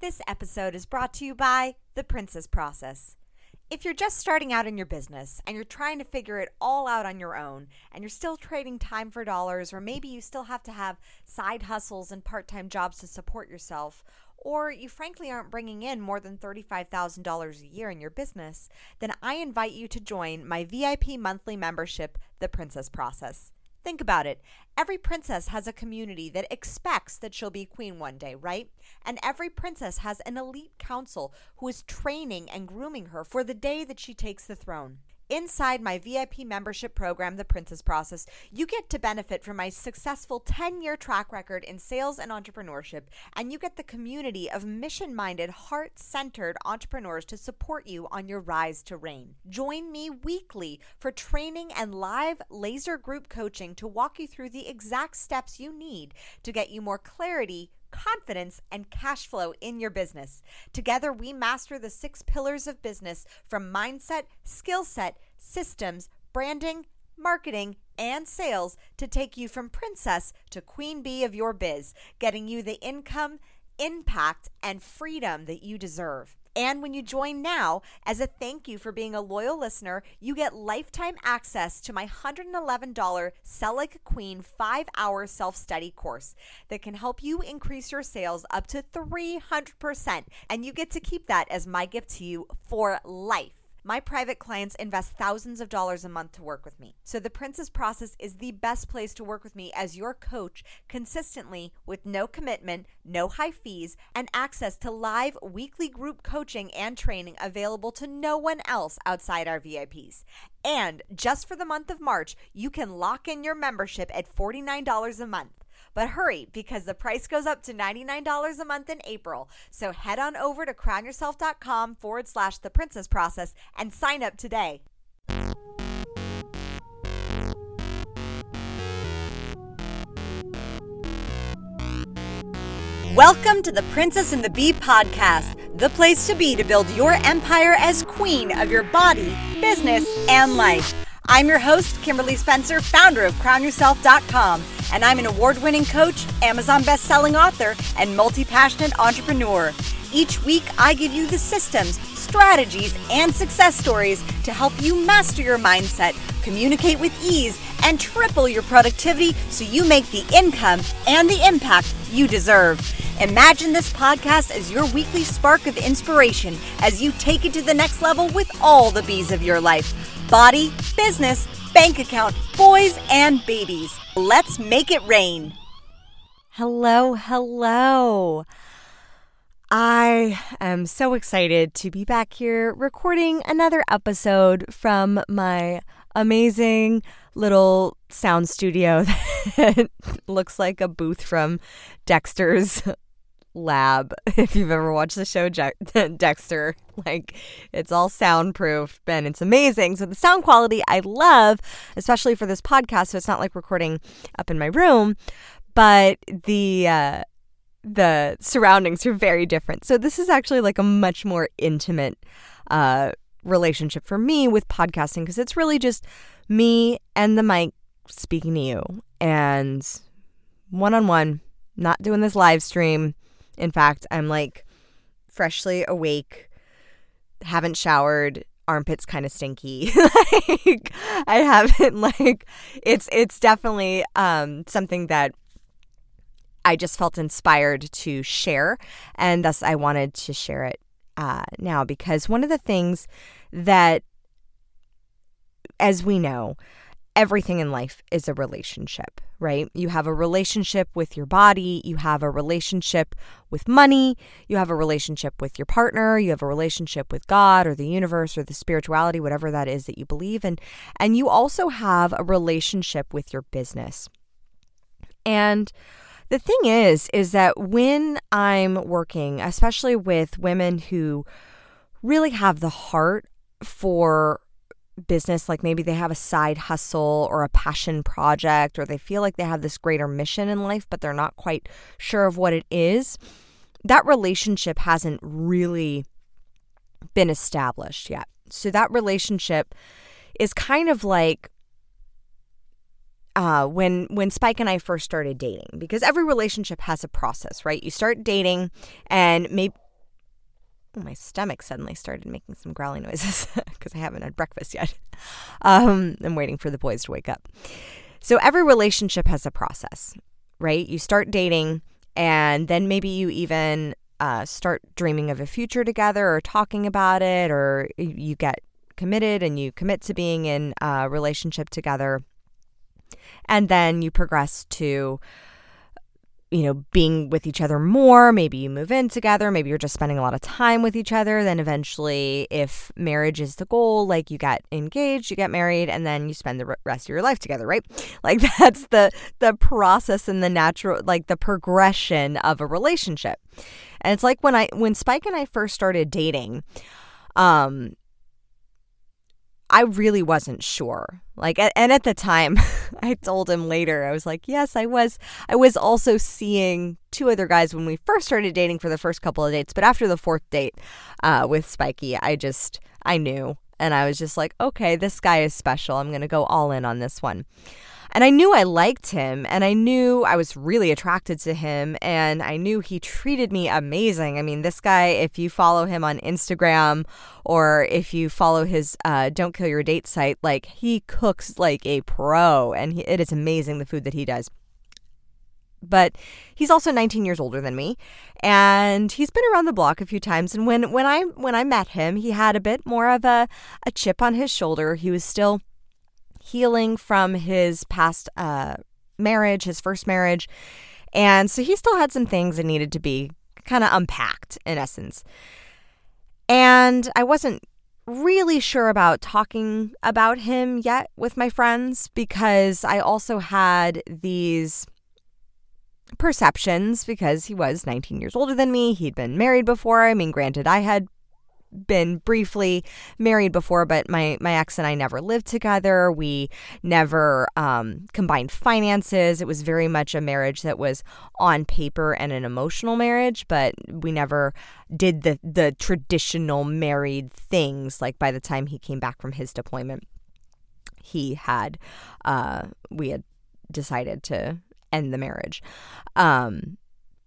This episode is brought to you by The Princess Process. If you're just starting out in your business and you're trying to figure it all out on your own and you're still trading time for dollars, or maybe you still have to have side hustles and part time jobs to support yourself, or you frankly aren't bringing in more than $35,000 a year in your business, then I invite you to join my VIP monthly membership, The Princess Process. Think about it. Every princess has a community that expects that she'll be queen one day, right? And every princess has an elite council who is training and grooming her for the day that she takes the throne. Inside my VIP membership program, The Princess Process, you get to benefit from my successful 10 year track record in sales and entrepreneurship, and you get the community of mission minded, heart centered entrepreneurs to support you on your rise to reign. Join me weekly for training and live laser group coaching to walk you through the exact steps you need to get you more clarity confidence, and cash flow in your business. Together, we master the six pillars of business from mindset, skill set, systems, branding, marketing, and sales to take you from princess to queen bee of your biz, getting you the income, impact, and freedom that you deserve. And when you join now, as a thank you for being a loyal listener, you get lifetime access to my $111 Sell Like a Queen five hour self study course that can help you increase your sales up to 300%. And you get to keep that as my gift to you for life. My private clients invest thousands of dollars a month to work with me. So the Princess Process is the best place to work with me as your coach consistently with no commitment, no high fees, and access to live weekly group coaching and training available to no one else outside our VIPs. And just for the month of March, you can lock in your membership at $49 a month. But hurry because the price goes up to $99 a month in April. So head on over to crownyourself.com forward slash the princess process and sign up today. Welcome to the Princess and the Bee podcast, the place to be to build your empire as queen of your body, business, and life. I'm your host, Kimberly Spencer, founder of crownyourself.com, and I'm an award winning coach, Amazon best selling author, and multi passionate entrepreneur. Each week, I give you the systems, strategies, and success stories to help you master your mindset, communicate with ease, and triple your productivity so you make the income and the impact you deserve. Imagine this podcast as your weekly spark of inspiration as you take it to the next level with all the bees of your life body, business, bank account, boys, and babies. Let's make it rain. Hello, hello. I am so excited to be back here recording another episode from my amazing little sound studio that looks like a booth from Dexter's lab. If you've ever watched the show Je- Dexter, like it's all soundproof and it's amazing. So the sound quality I love, especially for this podcast. So it's not like recording up in my room, but the uh, the surroundings are very different. So this is actually like a much more intimate uh, relationship for me with podcasting because it's really just me and the mic speaking to you and one on one, not doing this live stream. In fact, I'm like freshly awake, haven't showered, armpits kind of stinky. like I haven't like it's it's definitely um something that I just felt inspired to share and thus I wanted to share it uh, now because one of the things that as we know everything in life is a relationship, right? You have a relationship with your body, you have a relationship with money, you have a relationship with your partner, you have a relationship with God or the universe or the spirituality, whatever that is that you believe in, and you also have a relationship with your business. And the thing is is that when I'm working, especially with women who really have the heart for business, like maybe they have a side hustle or a passion project, or they feel like they have this greater mission in life, but they're not quite sure of what it is, that relationship hasn't really been established yet. So that relationship is kind of like uh, when when Spike and I first started dating, because every relationship has a process, right? You start dating, and maybe my stomach suddenly started making some growly noises because I haven't had breakfast yet. Um, I'm waiting for the boys to wake up. So every relationship has a process, right? You start dating, and then maybe you even uh, start dreaming of a future together or talking about it, or you get committed and you commit to being in a relationship together. And then you progress to you know, being with each other more. Maybe you move in together. Maybe you're just spending a lot of time with each other. Then eventually, if marriage is the goal, like you get engaged, you get married, and then you spend the rest of your life together, right? Like that's the the process and the natural, like the progression of a relationship. And it's like when I when Spike and I first started dating, um, I really wasn't sure. Like, and at the time, I told him later, I was like, yes, I was. I was also seeing two other guys when we first started dating for the first couple of dates. But after the fourth date uh, with Spiky, I just, I knew. And I was just like, okay, this guy is special. I'm going to go all in on this one. And I knew I liked him and I knew I was really attracted to him and I knew he treated me amazing. I mean, this guy, if you follow him on Instagram or if you follow his uh, Don't Kill Your Date site, like he cooks like a pro and he, it is amazing the food that he does but he's also 19 years older than me and he's been around the block a few times and when when I when I met him he had a bit more of a a chip on his shoulder he was still healing from his past uh, marriage, his first marriage. And so he still had some things that needed to be kind of unpacked in essence. And I wasn't really sure about talking about him yet with my friends because I also had these perceptions because he was 19 years older than me. He'd been married before. I mean, granted, I had been briefly married before, but my my ex and I never lived together. We never um, combined finances. It was very much a marriage that was on paper and an emotional marriage, but we never did the the traditional married things. Like by the time he came back from his deployment, he had uh, we had decided to end the marriage. Um,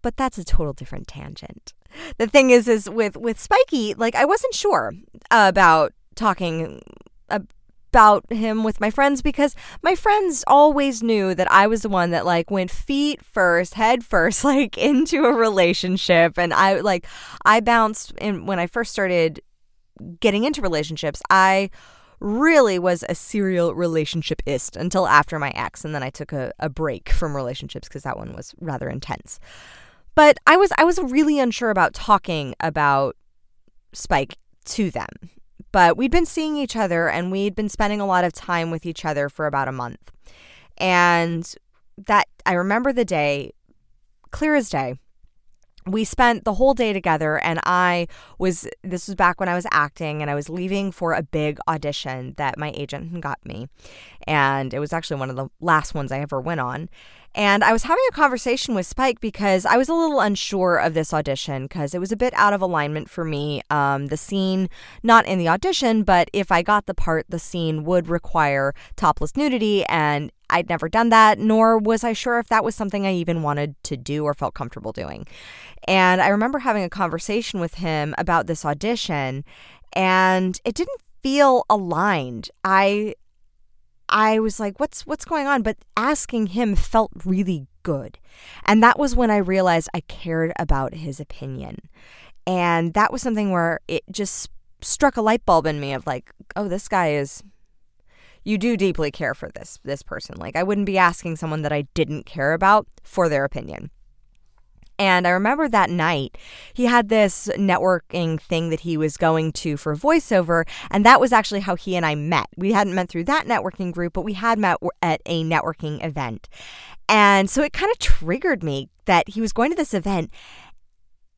but that's a total different tangent the thing is is with with Spiky, like I wasn't sure about talking about him with my friends because my friends always knew that I was the one that like went feet first, head first like into a relationship and I like I bounced in when I first started getting into relationships. I really was a serial relationshipist until after my ex and then I took a, a break from relationships because that one was rather intense. But I was I was really unsure about talking about Spike to them. But we'd been seeing each other and we'd been spending a lot of time with each other for about a month. And that I remember the day clear as day. We spent the whole day together and I was this was back when I was acting and I was leaving for a big audition that my agent got me. And it was actually one of the last ones I ever went on. And I was having a conversation with Spike because I was a little unsure of this audition because it was a bit out of alignment for me. Um, the scene, not in the audition, but if I got the part, the scene would require topless nudity. And I'd never done that, nor was I sure if that was something I even wanted to do or felt comfortable doing. And I remember having a conversation with him about this audition, and it didn't feel aligned. I I was like, what's what's going on? But asking him felt really good. And that was when I realized I cared about his opinion. And that was something where it just struck a light bulb in me of like, oh, this guy is you do deeply care for this this person. Like I wouldn't be asking someone that I didn't care about for their opinion. And I remember that night, he had this networking thing that he was going to for voiceover. And that was actually how he and I met. We hadn't met through that networking group, but we had met at a networking event. And so it kind of triggered me that he was going to this event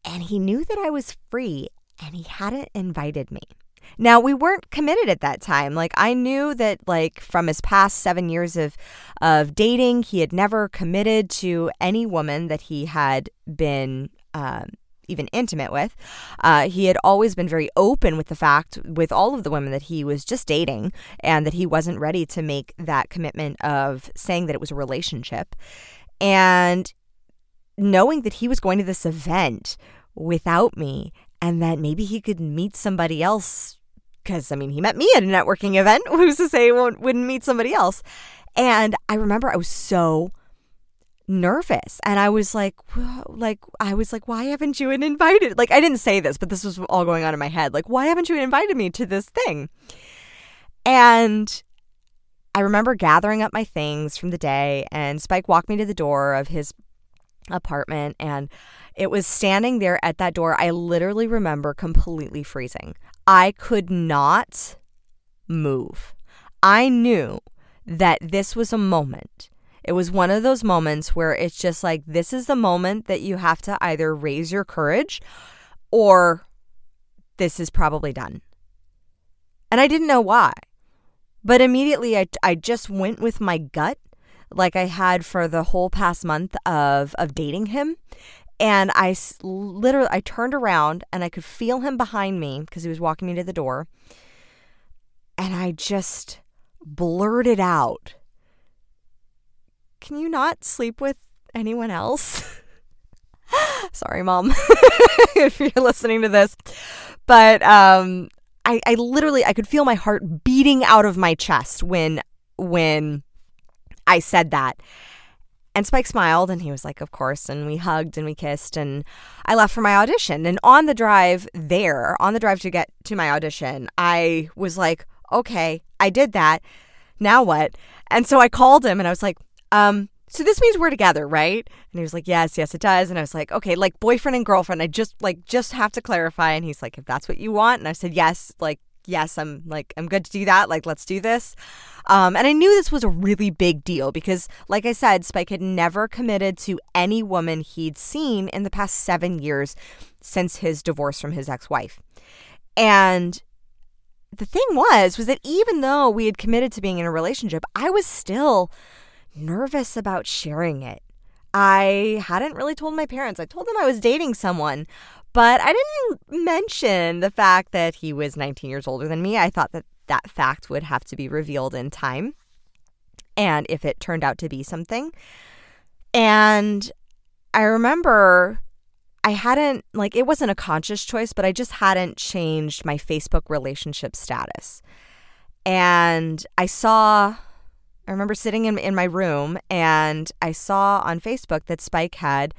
and he knew that I was free and he hadn't invited me. Now, we weren't committed at that time. Like I knew that like from his past 7 years of of dating, he had never committed to any woman that he had been um, even intimate with. Uh, he had always been very open with the fact, with all of the women, that he was just dating and that he wasn't ready to make that commitment of saying that it was a relationship. And knowing that he was going to this event without me and that maybe he could meet somebody else because I mean, he met me at a networking event. Who's to say he wouldn't meet somebody else? And I remember I was so nervous and I was like like I was like why haven't you been invited like I didn't say this but this was all going on in my head like why haven't you invited me to this thing and I remember gathering up my things from the day and Spike walked me to the door of his apartment and it was standing there at that door I literally remember completely freezing I could not move I knew that this was a moment it was one of those moments where it's just like, this is the moment that you have to either raise your courage or this is probably done. And I didn't know why. But immediately I, I just went with my gut, like I had for the whole past month of, of dating him. And I literally, I turned around and I could feel him behind me because he was walking me to the door. And I just blurted out can you not sleep with anyone else? Sorry, mom, if you're listening to this. But um, I, I literally I could feel my heart beating out of my chest when when I said that. And Spike smiled and he was like, Of course. And we hugged and we kissed. And I left for my audition. And on the drive there, on the drive to get to my audition, I was like, Okay, I did that. Now what? And so I called him and I was like, um, so this means we're together, right? And he was like, yes, yes, it does. And I was like, okay, like boyfriend and girlfriend. I just like just have to clarify. And he's like, if that's what you want. And I said, yes, like yes, I'm like I'm good to do that. Like let's do this. Um, and I knew this was a really big deal because, like I said, Spike had never committed to any woman he'd seen in the past seven years since his divorce from his ex-wife. And the thing was, was that even though we had committed to being in a relationship, I was still nervous about sharing it. I hadn't really told my parents. I told them I was dating someone, but I didn't mention the fact that he was 19 years older than me. I thought that that fact would have to be revealed in time. And if it turned out to be something. And I remember I hadn't, like, it wasn't a conscious choice, but I just hadn't changed my Facebook relationship status. And I saw I remember sitting in, in my room and I saw on Facebook that Spike had,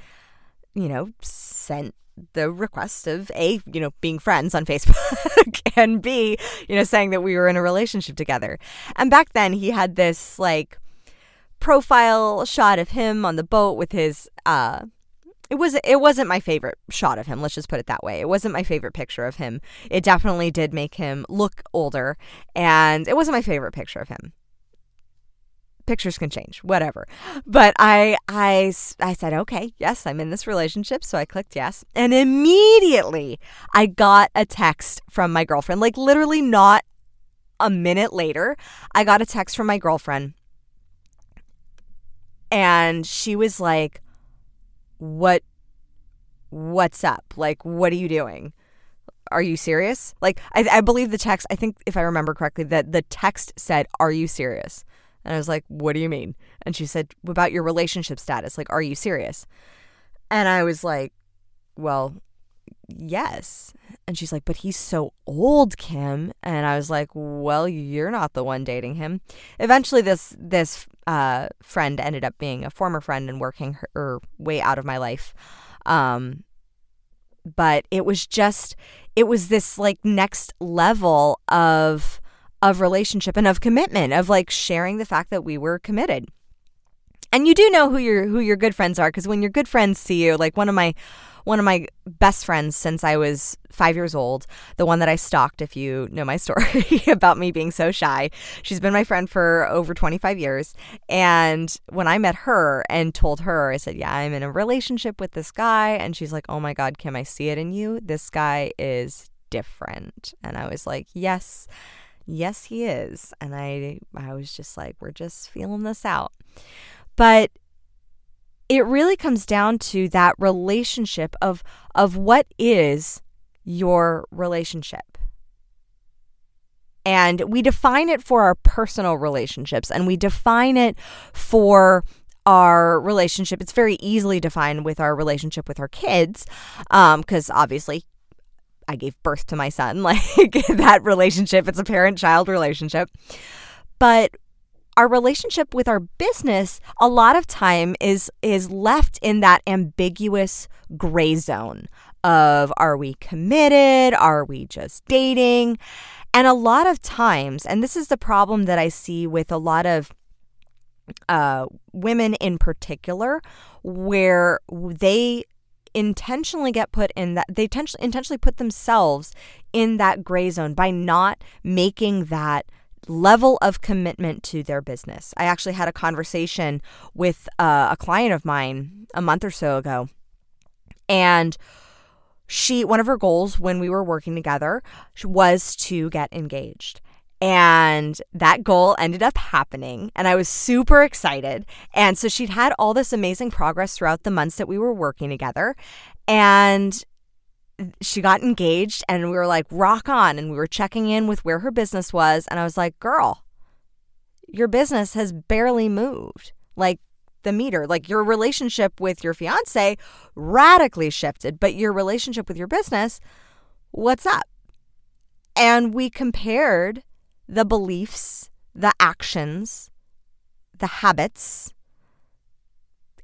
you know, sent the request of A, you know, being friends on Facebook and B, you know, saying that we were in a relationship together. And back then he had this like profile shot of him on the boat with his uh it was it wasn't my favorite shot of him let's just put it that way. It wasn't my favorite picture of him. It definitely did make him look older and it wasn't my favorite picture of him pictures can change whatever. But i i i said okay yes i'm in this relationship. So i clicked yes. And immediately i got a text from my girlfriend like literally not a minute later i got a text from my girlfriend. And she was like what what's up? Like what are you doing? Are you serious? Like, I, I believe the text, I think if I remember correctly, that the text said, Are you serious? And I was like, What do you mean? And she said, About your relationship status. Like, are you serious? And I was like, Well, yes. And she's like, But he's so old, Kim. And I was like, Well, you're not the one dating him. Eventually, this, this, uh, friend ended up being a former friend and working her, way out of my life. Um, but it was just, it was this like next level of, of relationship and of commitment of like sharing the fact that we were committed and you do know who your who your good friends are because when your good friends see you like one of my one of my best friends since I was five years old, the one that I stalked, if you know my story about me being so shy. She's been my friend for over 25 years. And when I met her and told her, I said, Yeah, I'm in a relationship with this guy. And she's like, Oh my God, Kim, I see it in you. This guy is different. And I was like, Yes yes he is and i i was just like we're just feeling this out. But it really comes down to that relationship of of what is your relationship. And we define it for our personal relationships and we define it for our relationship. It's very easily defined with our relationship with our kids because um, obviously I gave birth to my son. Like that relationship, it's a parent child relationship. But our relationship with our business a lot of time is is left in that ambiguous gray zone of are we committed are we just dating and a lot of times and this is the problem that i see with a lot of uh, women in particular where they intentionally get put in that they intentionally put themselves in that gray zone by not making that level of commitment to their business. I actually had a conversation with uh, a client of mine a month or so ago, and she one of her goals when we were working together was to get engaged. And that goal ended up happening, and I was super excited. And so she'd had all this amazing progress throughout the months that we were working together. And she got engaged and we were like rock on and we were checking in with where her business was and I was like girl your business has barely moved like the meter like your relationship with your fiance radically shifted but your relationship with your business what's up and we compared the beliefs the actions the habits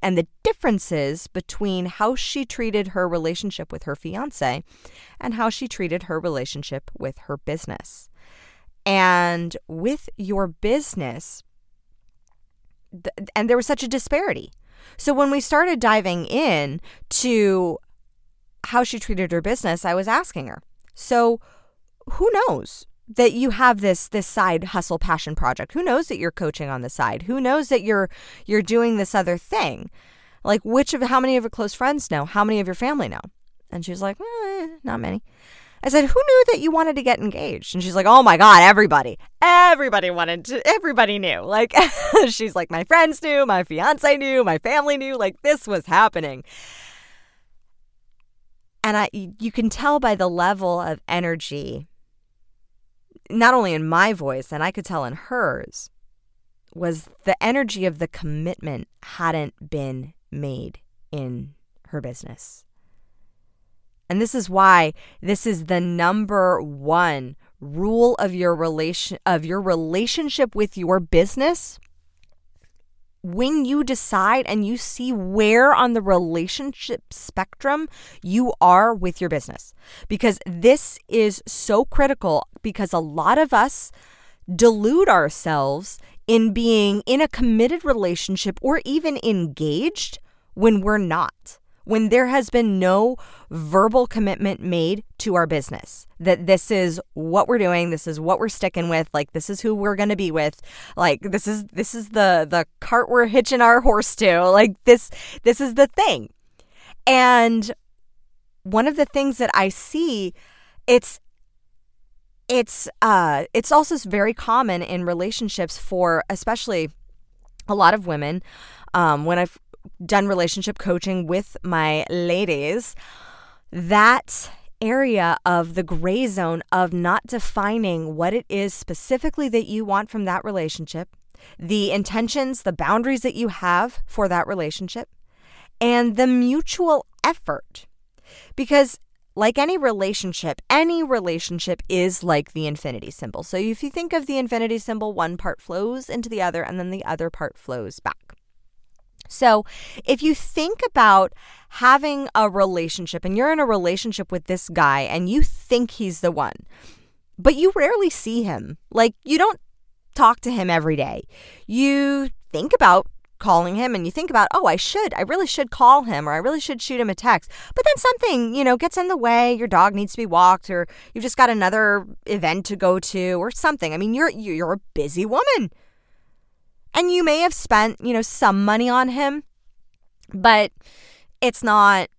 and the differences between how she treated her relationship with her fiance and how she treated her relationship with her business. And with your business, th- and there was such a disparity. So when we started diving in to how she treated her business, I was asking her, so who knows? That you have this this side hustle passion project. Who knows that you're coaching on the side? Who knows that you're you're doing this other thing? Like which of how many of your close friends know? How many of your family know? And she's like eh, not many. I said who knew that you wanted to get engaged? And she's like oh my god everybody. Everybody wanted to everybody knew. Like she's like my friends knew my fiance knew my family knew. Like this was happening. And I, you can tell by the level of energy not only in my voice, and I could tell in hers, was the energy of the commitment hadn't been made in her business. And this is why this is the number one rule of your relation of your relationship with your business when you decide and you see where on the relationship spectrum you are with your business. Because this is so critical because a lot of us delude ourselves in being in a committed relationship or even engaged when we're not when there has been no verbal commitment made to our business that this is what we're doing this is what we're sticking with like this is who we're going to be with like this is this is the the cart we're hitching our horse to like this this is the thing. And one of the things that i see it's it's uh it's also very common in relationships for especially a lot of women um, when I've done relationship coaching with my ladies, that area of the gray zone of not defining what it is specifically that you want from that relationship, the intentions, the boundaries that you have for that relationship, and the mutual effort. Because like any relationship, any relationship is like the infinity symbol. So if you think of the infinity symbol, one part flows into the other and then the other part flows back. So, if you think about having a relationship and you're in a relationship with this guy and you think he's the one, but you rarely see him, like you don't talk to him every day, you think about calling him and you think about, oh, I should, I really should call him or I really should shoot him a text. But then something, you know, gets in the way, your dog needs to be walked or you've just got another event to go to or something. I mean, you're you're a busy woman. And you may have spent, you know, some money on him, but it's not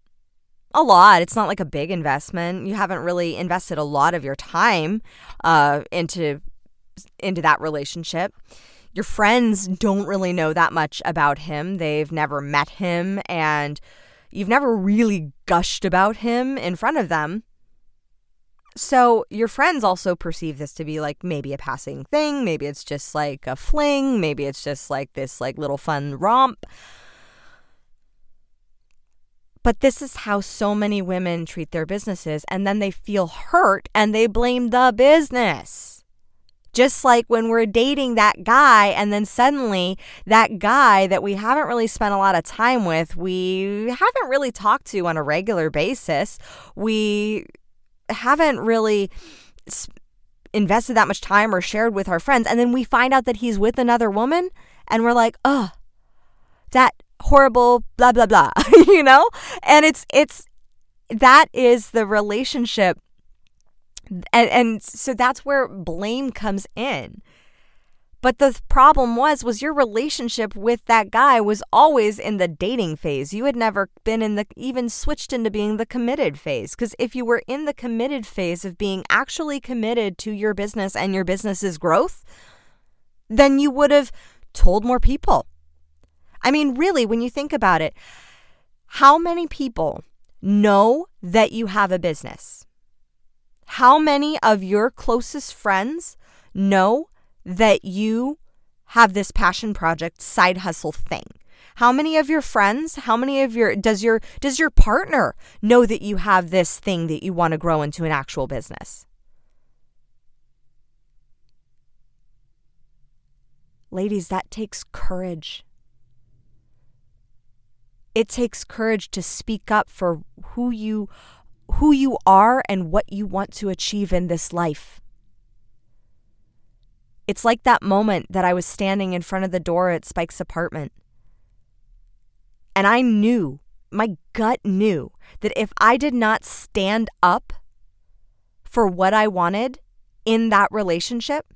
a lot. It's not like a big investment. You haven't really invested a lot of your time uh, into into that relationship. Your friends don't really know that much about him. They've never met him and you've never really gushed about him in front of them. So your friends also perceive this to be like maybe a passing thing, maybe it's just like a fling, maybe it's just like this like little fun romp. But this is how so many women treat their businesses, and then they feel hurt and they blame the business. Just like when we're dating that guy, and then suddenly that guy that we haven't really spent a lot of time with, we haven't really talked to on a regular basis, we haven't really invested that much time or shared with our friends, and then we find out that he's with another woman, and we're like, oh, that horrible blah blah blah you know? And it's it's that is the relationship and and so that's where blame comes in but the problem was was your relationship with that guy was always in the dating phase. You had never been in the even switched into being the committed phase. Because if you were in the committed phase of being actually committed to your business and your business's growth then you would have told more people. I mean, really, when you think about it, how many people know that you have a business? How many of your closest friends know that you have this passion project side hustle thing? How many of your friends, how many of your does your does your partner know that you have this thing that you want to grow into an actual business? Ladies, that takes courage. It takes courage to speak up for who you who you are and what you want to achieve in this life. It's like that moment that I was standing in front of the door at Spike's apartment. And I knew, my gut knew, that if I did not stand up for what I wanted in that relationship,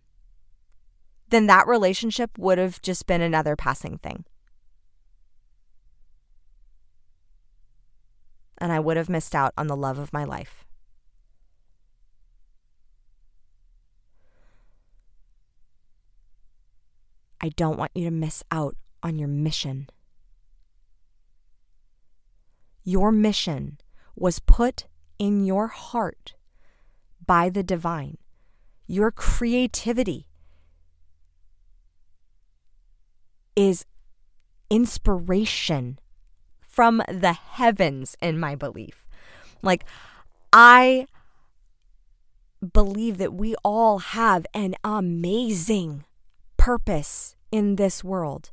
then that relationship would have just been another passing thing. and I would have missed out on the love of my life. I don't want you to miss out on your mission. Your mission was put in your heart by the divine. Your creativity is inspiration from the heavens in my belief. Like, I believe that we all have an amazing purpose in this world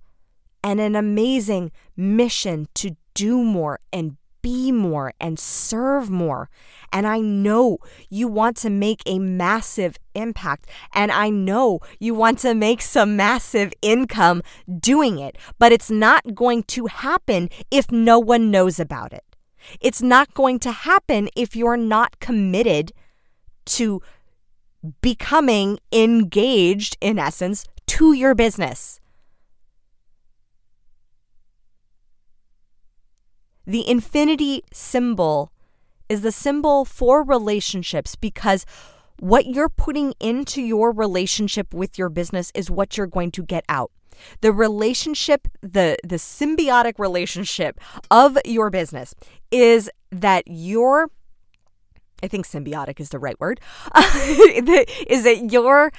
and an amazing mission to do more and be more and serve more. And I know you want to make a massive impact. And I know you want to make some massive income doing it. But it's not going to happen if no one knows about it. It's not going to happen if you're not committed to becoming engaged, in essence, to your business. The infinity symbol is the symbol for relationships because what you're putting into your relationship with your business is what you're going to get out. The relationship, the the symbiotic relationship of your business is that your I think symbiotic is the right word. is that your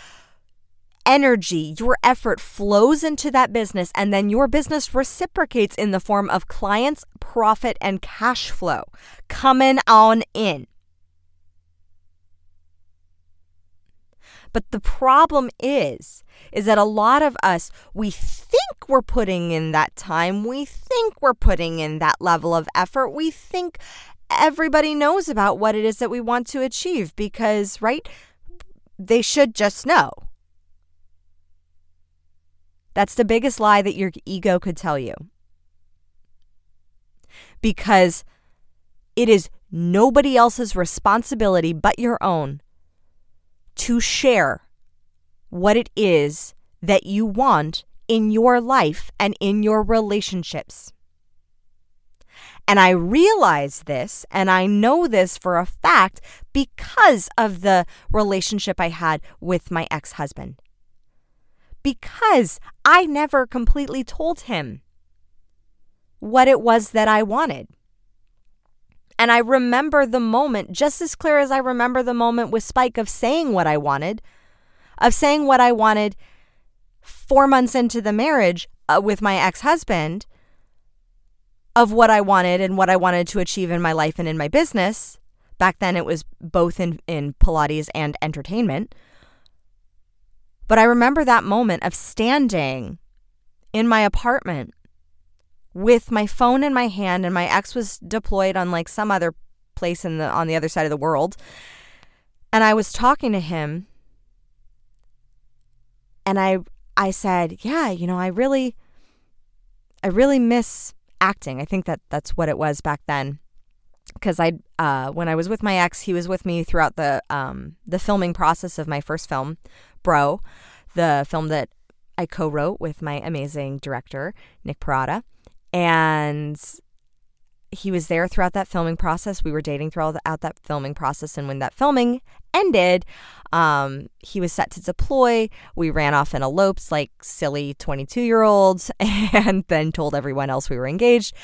energy, your effort flows into that business, and then your business reciprocates in the form of clients, profit, and cash flow coming on in. But the problem is, is that a lot of us, we think we're putting in that time. We think we're putting in that level of effort. We think everybody knows about what it is that we want to achieve because, right? They should just know. That's the biggest lie that your ego could tell you. Because it is nobody else's responsibility but your own to share what it is that you want in your life and in your relationships. And I realize this and I know this for a fact because of the relationship I had with my ex husband because I never completely told him what it was that I wanted. And I remember the moment just as clear as I remember the moment with Spike of saying what I wanted, of saying what I wanted four months into the marriage uh, with my ex husband. of what I wanted and what I wanted to achieve in my life and in my business. Back then, it was both in, in Pilates and entertainment. But I remember that moment of standing in my apartment with my phone in my hand and my ex was deployed on like some other place in the on the other side of the world and I was talking to him and I I said, "Yeah, you know, I really I really miss acting. I think that that's what it was back then." Cuz I uh when I was with my ex, he was with me throughout the um the filming process of my first film, Bro, the film that I co-wrote with my amazing director, Nick Parada. And he was there throughout that filming process. We were dating throughout that filming process. And when that filming ended, um, he was set to deploy. We ran off and eloped like silly 22 year olds and then told everyone else we were engaged.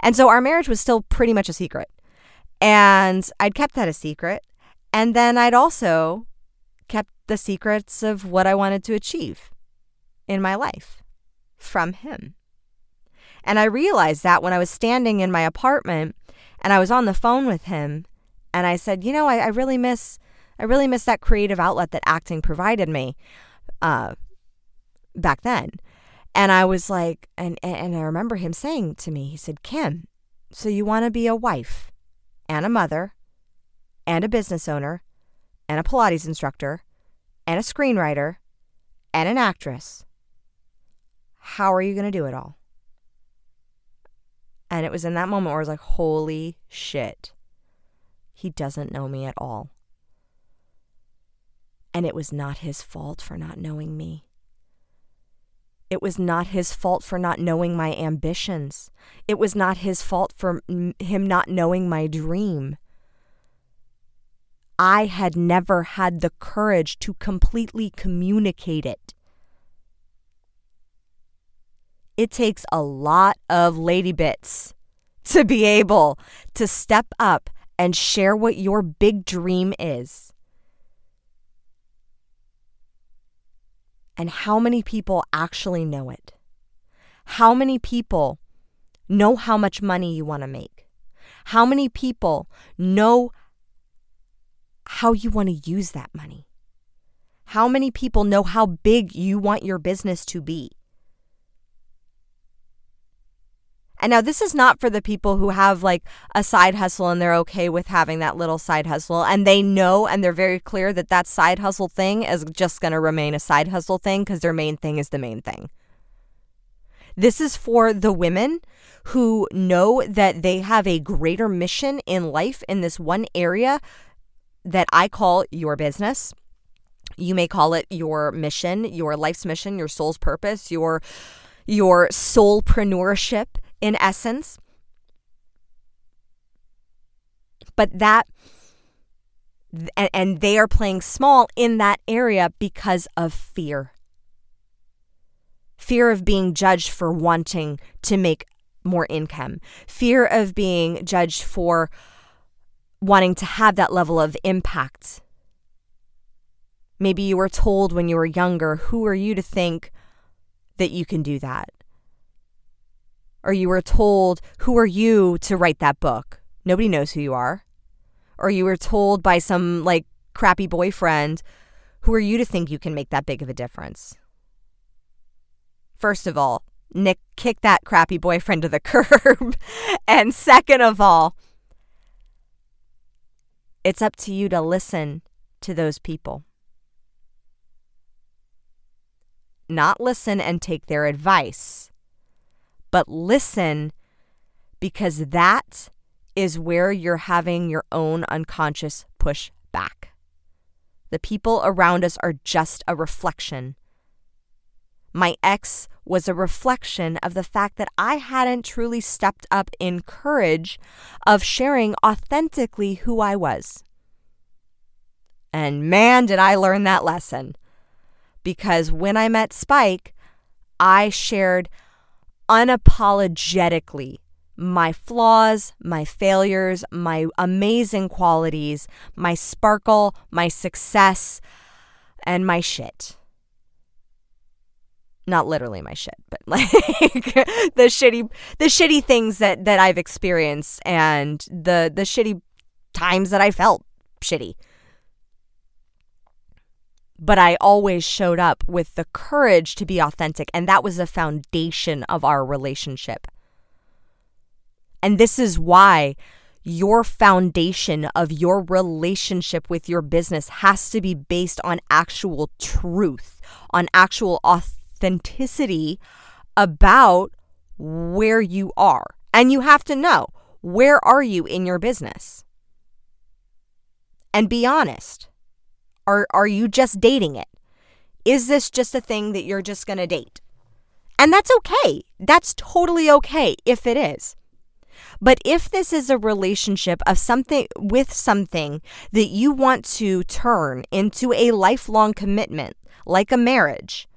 And so our marriage was still pretty much a secret. And I'd kept that a secret. And then I'd also kept the secrets of what I wanted to achieve in my life from him. And I realized that when I was standing in my apartment and I was on the phone with him and I said, you know, I, I really miss I really miss that creative outlet that acting provided me uh, back then. And I was like, and and I remember him saying to me, he said, Kim, so you want to be a wife and a mother and a business owner and a Pilates instructor and a screenwriter and an actress. How are you going to do it all? And it was in that moment where I was like, holy shit. He doesn't know me at all. And it was not his fault for not knowing me. It was not his fault for not knowing my ambitions. It was not his fault for him not knowing my dream. I had never had the courage to completely communicate it. It takes a lot of lady bits to be able to step up and share what your big dream is. And how many people actually know it? How many people know how much money you want to make? How many people know how you want to use that money? How many people know how big you want your business to be? And now this is not for the people who have like a side hustle and they're okay with having that little side hustle and they know and they're very clear that that side hustle thing is just going to remain a side hustle thing because their main thing is the main thing. This is for the women who know that they have a greater mission in life in this one area that I call your business. You may call it your mission, your life's mission, your soul's purpose, your your soulpreneurship in essence. But that, and, they are playing small in that area because of fear fear of being judged for wanting to make more income, fear of being judged for wanting to have that level of impact. Maybe you were told when you were younger, who are you to think that you can do that? Or you were told, Who are you to write that book? Nobody knows who you are. Or you were told by some like crappy boyfriend, Who are you to think you can make that big of a difference? First of all, Nick, kick that crappy boyfriend to the curb. and second of all, it's up to you to listen to those people. Not listen and take their advice but listen because that is where you're having your own unconscious push back. The people around us are just a reflection. My ex was a reflection of the fact that I hadn't truly stepped up in courage of sharing authentically who I was. And man, did I learn that lesson. Because when I met Spike, I shared unapologetically my flaws, my failures, my amazing qualities, my sparkle, my success, and my shit. not literally my shit, but like the shitty the shitty things that that I've experienced and the the shitty times that I felt shitty. But I always showed up with the courage to be authentic and that was the foundation of our relationship. And this is why your foundation of your relationship with your business has to be based on actual truth, on actual authenticity about where you are. And you have to know where are you in your business? And be honest. Are are you just dating it? Is this just a thing that you're just going to date? And that's okay. That's totally okay if it is. But if this is a relationship of something with something that you want to turn into a lifelong commitment, like a marriage,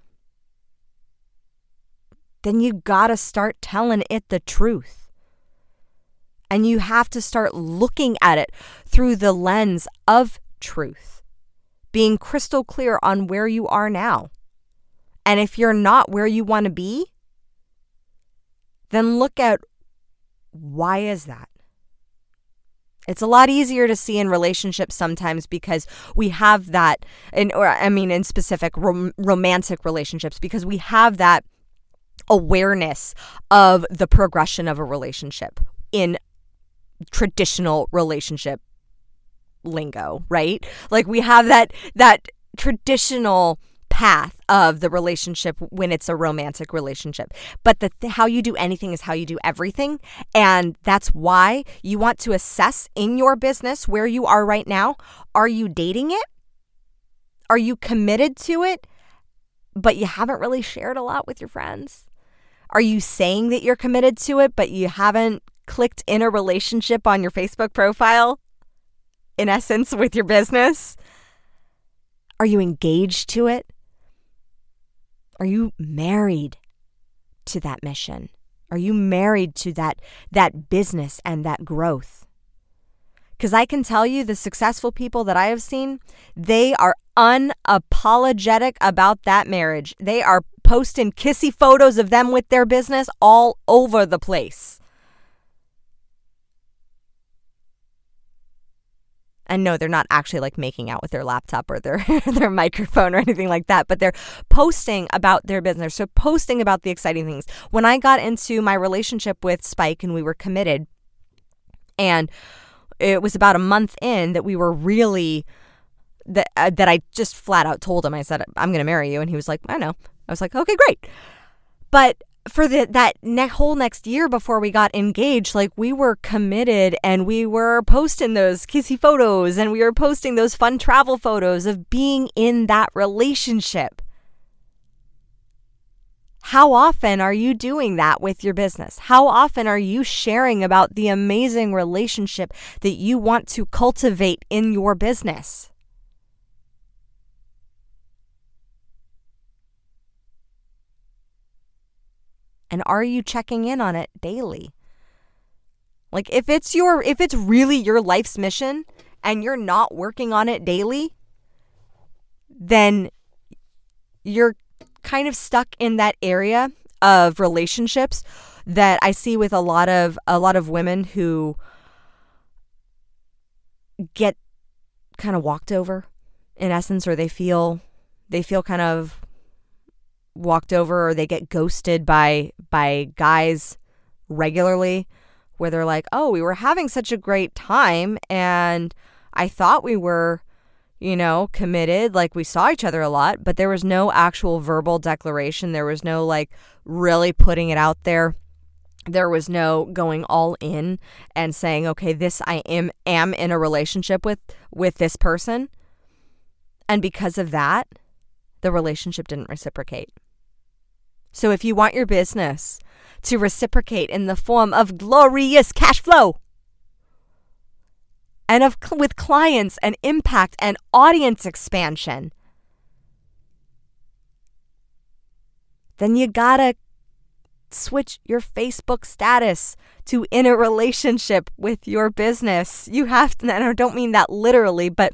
then you gotta start telling it the truth. And you have to start looking at it through the lens of truth, being crystal clear on where you are now. And if you're not where you want to be, then look at why is that? It's a lot easier to see in relationships sometimes because we have that, in, or I mean, in specific rom- romantic relationships, because we have that awareness of the progression of a relationship in traditional relationship lingo, right? Like we have that that traditional path of the relationship when it's a romantic relationship. But the th- how you do anything is how you do everything, and that's why you want to assess in your business where you are right now. Are you dating it? Are you committed to it? But you haven't really shared a lot with your friends? Are you saying that you're committed to it, but you haven't clicked in a relationship on your Facebook profile? In essence, with your business? Are you engaged to it? Are you married to that mission? Are you married to that that business and that growth? Cuz I can tell you the successful people that I have seen, they are unapologetic about that marriage. They are posting kissy photos of them with their business all over the place. And no, they're not actually like making out with their laptop or their their microphone or anything like that, but they're posting about their business. So posting about the exciting things. When I got into my relationship with Spike and we were committed and it was about a month in that we were really that uh, that I just flat out told him I said I'm going to marry you and he was like, "I know." I was like, "Okay, great." But for the, that ne- whole next year before we got engaged, like we were committed and we were posting those kissy photos and we were posting those fun travel photos of being in that relationship. How often are you doing that with your business? How often are you sharing about the amazing relationship that you want to cultivate in your business? And are you checking in on it daily? Like if it's your if it's really your life's mission and you're not working on it daily, then you're kind of stuck in that area of relationships that I see with a lot of a lot of women who get kind of walked over in essence or they feel they feel kind of walked over or they get ghosted by by guys regularly where they're like, "Oh, we were having such a great time and I thought we were, you know, committed, like we saw each other a lot, but there was no actual verbal declaration. There was no like really putting it out there. There was no going all in and saying, "Okay, this I am am in a relationship with with this person." And because of that, the relationship didn't reciprocate. So if you want your business to reciprocate in the form of glorious cash flow and of with clients and impact and audience expansion, then you got to switch your Facebook status to in a relationship with your business. You have to, and I don't mean that literally, but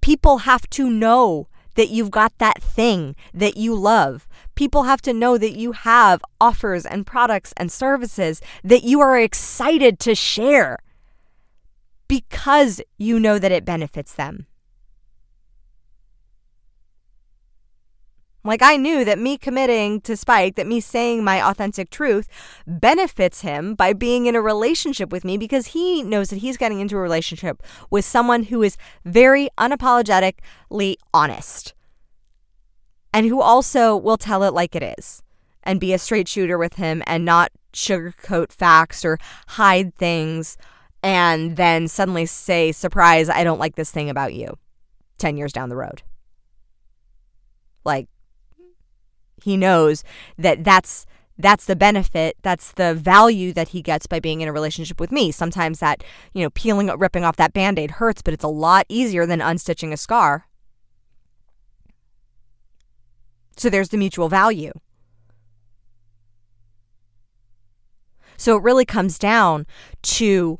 people have to know that you've got that thing that you love. People have to know that you have offers and products and services that you are excited to share because you know that it benefits them. Like, I knew that me committing to Spike, that me saying my authentic truth benefits him by being in a relationship with me because he knows that he's getting into a relationship with someone who is very unapologetically honest and who also will tell it like it is and be a straight shooter with him and not sugarcoat facts or hide things and then suddenly say, surprise, I don't like this thing about you 10 years down the road. Like, he knows that that's that's the benefit that's the value that he gets by being in a relationship with me. Sometimes that you know peeling ripping off that band-aid hurts but it's a lot easier than unstitching a scar. So there's the mutual value. So it really comes down to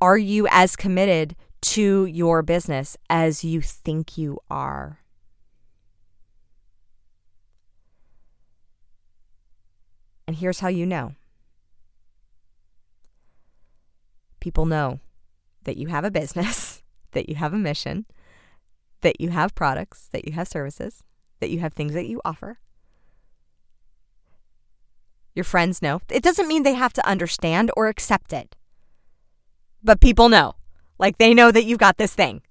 are you as committed to your business as you think you are And here's how you know people know that you have a business, that you have a mission, that you have products, that you have services, that you have things that you offer. Your friends know. It doesn't mean they have to understand or accept it, but people know. Like they know that you've got this thing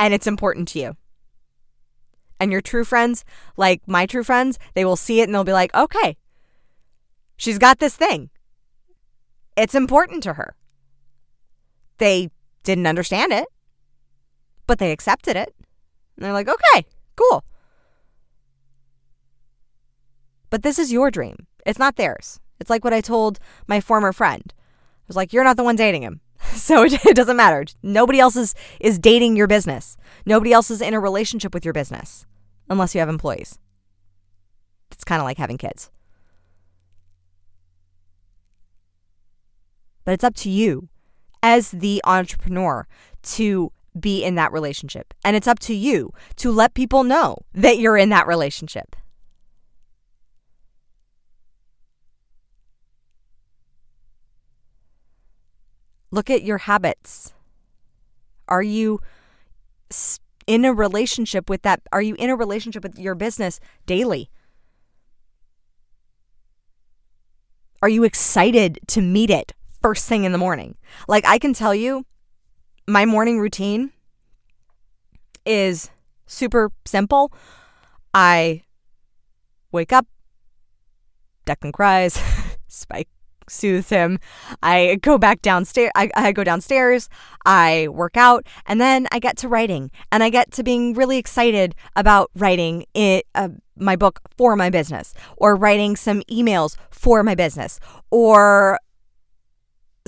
and it's important to you. And your true friends, like my true friends, they will see it and they'll be like, okay, She's got this thing. It's important to her. They didn't understand it, but they accepted it. And they're like, okay, cool. But this is your dream. It's not theirs. It's like what I told my former friend. I was like, you're not the one dating him. So it, doesn't matter. Nobody else is, is dating your business. Nobody else is in a relationship with your business unless you have employees. It's kind of like having kids. But it's up to you as the entrepreneur to be in that relationship. And it's up to you to let people know that you're in that relationship. Look at your habits. Are you in a relationship with that? Are you in a relationship with your business daily? Are you excited to meet it first thing in the morning. Like I can tell you, my morning routine is super simple. I wake up, Declan cries, Spike soothes him. I go back downstairs. I, I go downstairs. I work out, and then I get to writing, and I get to being really excited about writing it. Uh, my book for my business, or writing some emails for my business, or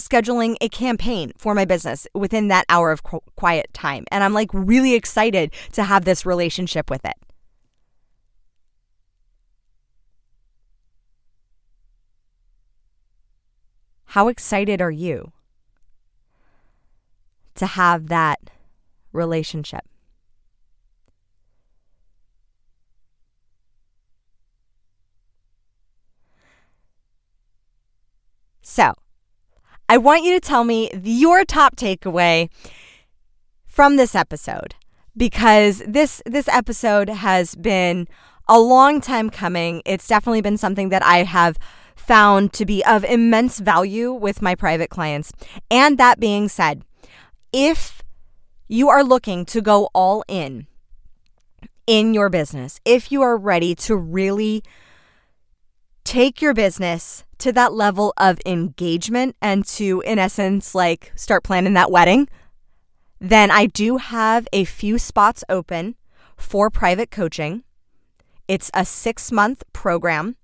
scheduling a campaign for my business within that hour of qu- quiet time. And I'm like really excited to have this relationship with it. How excited are you to have that relationship? So, I want you to tell me your top takeaway from this episode because this this episode has been a long time coming. It's definitely been something that I have found to be of immense value with my private clients. And that being said, if you are looking to go all in in your business, if you are ready to really take your business to that level of engagement and to, in essence, like start planning that wedding, then I do have a few spots open for private coaching. It's a six month program,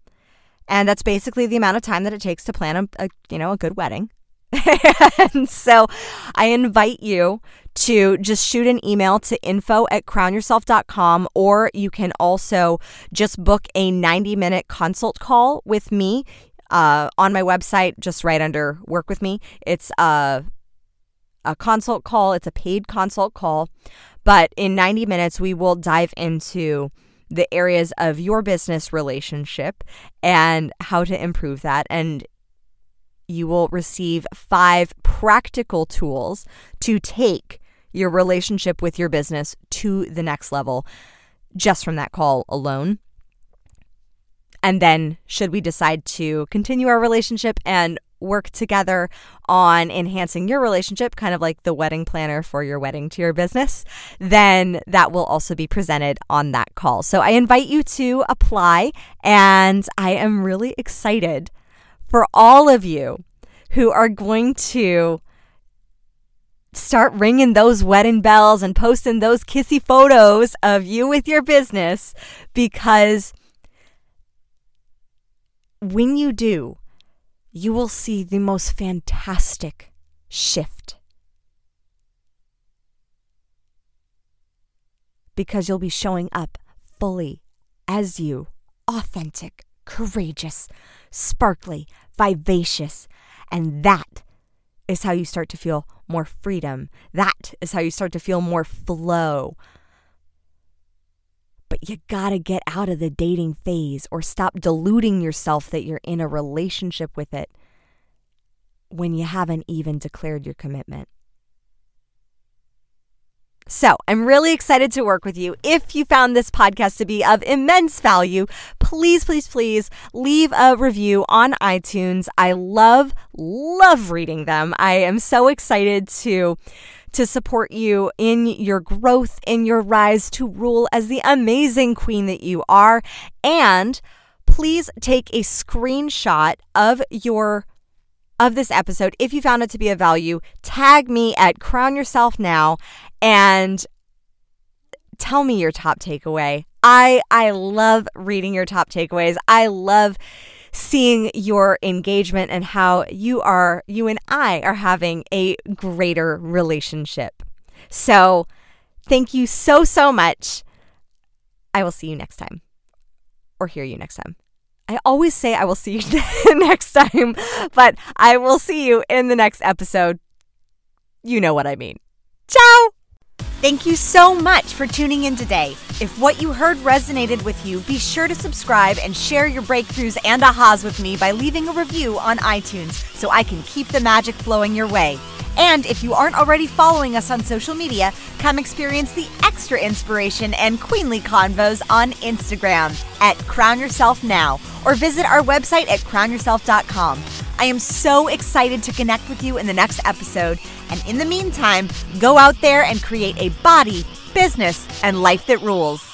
and that's basically the amount of time that it takes to plan a, a you know a good wedding. and so I invite you to just shoot an email to info at crownyourself.com or you can also just book a 90 minute consult call with me uh, on my website, just right under work with me. It's uh, a consult call, it's a paid consult call. But in 90 minutes, we will dive into the areas of your business relationship and how to improve that. And you will receive five practical tools to take your relationship with your business to the next level just from that call alone. And then, should we decide to continue our relationship and work together on enhancing your relationship, kind of like the wedding planner for your wedding to your business, then that will also be presented on that call. So I invite you to apply, and I am really excited for all of you who are going to start ringing those wedding bells and posting those kissy photos of you with your business because when you do, you will see the most fantastic shift. Because you'll be showing up fully as you, authentic, courageous, sparkly, vivacious, and that is how you start to feel more freedom. That is how you start to feel more flow. But you gotta get out of the dating phase or stop deluding yourself that you're in a relationship with it when you haven't even declared your commitment. So, I'm really excited to work with you. If you found this podcast to be of immense value, please, please, please leave a review on iTunes. I love, love reading them. I am so excited to to support you in your growth, in your rise to rule as the amazing queen that you are. And please take a screenshot of your of this episode if you found it to be of value tag me at crown yourself now and tell me your top takeaway. I I love reading your top takeaways. I love seeing your engagement and how you are you and I are having a greater relationship. So, thank you so so much. I will see you next time or hear you next time. I always say I will see you next time, but I will see you in the next episode. You know what I mean. Ciao! Thank you so much for tuning in today. If what you heard resonated with you, be sure to subscribe and share your breakthroughs and ahas with me by leaving a review on iTunes so I can keep the magic flowing your way. And if you aren't already following us on social media, come experience the extra inspiration and queenly convos on Instagram at Crown Yourself Now or visit our website at crownyourself.com. I am so excited to connect with you in the next episode. And in the meantime, go out there and create a body, business, and life that rules.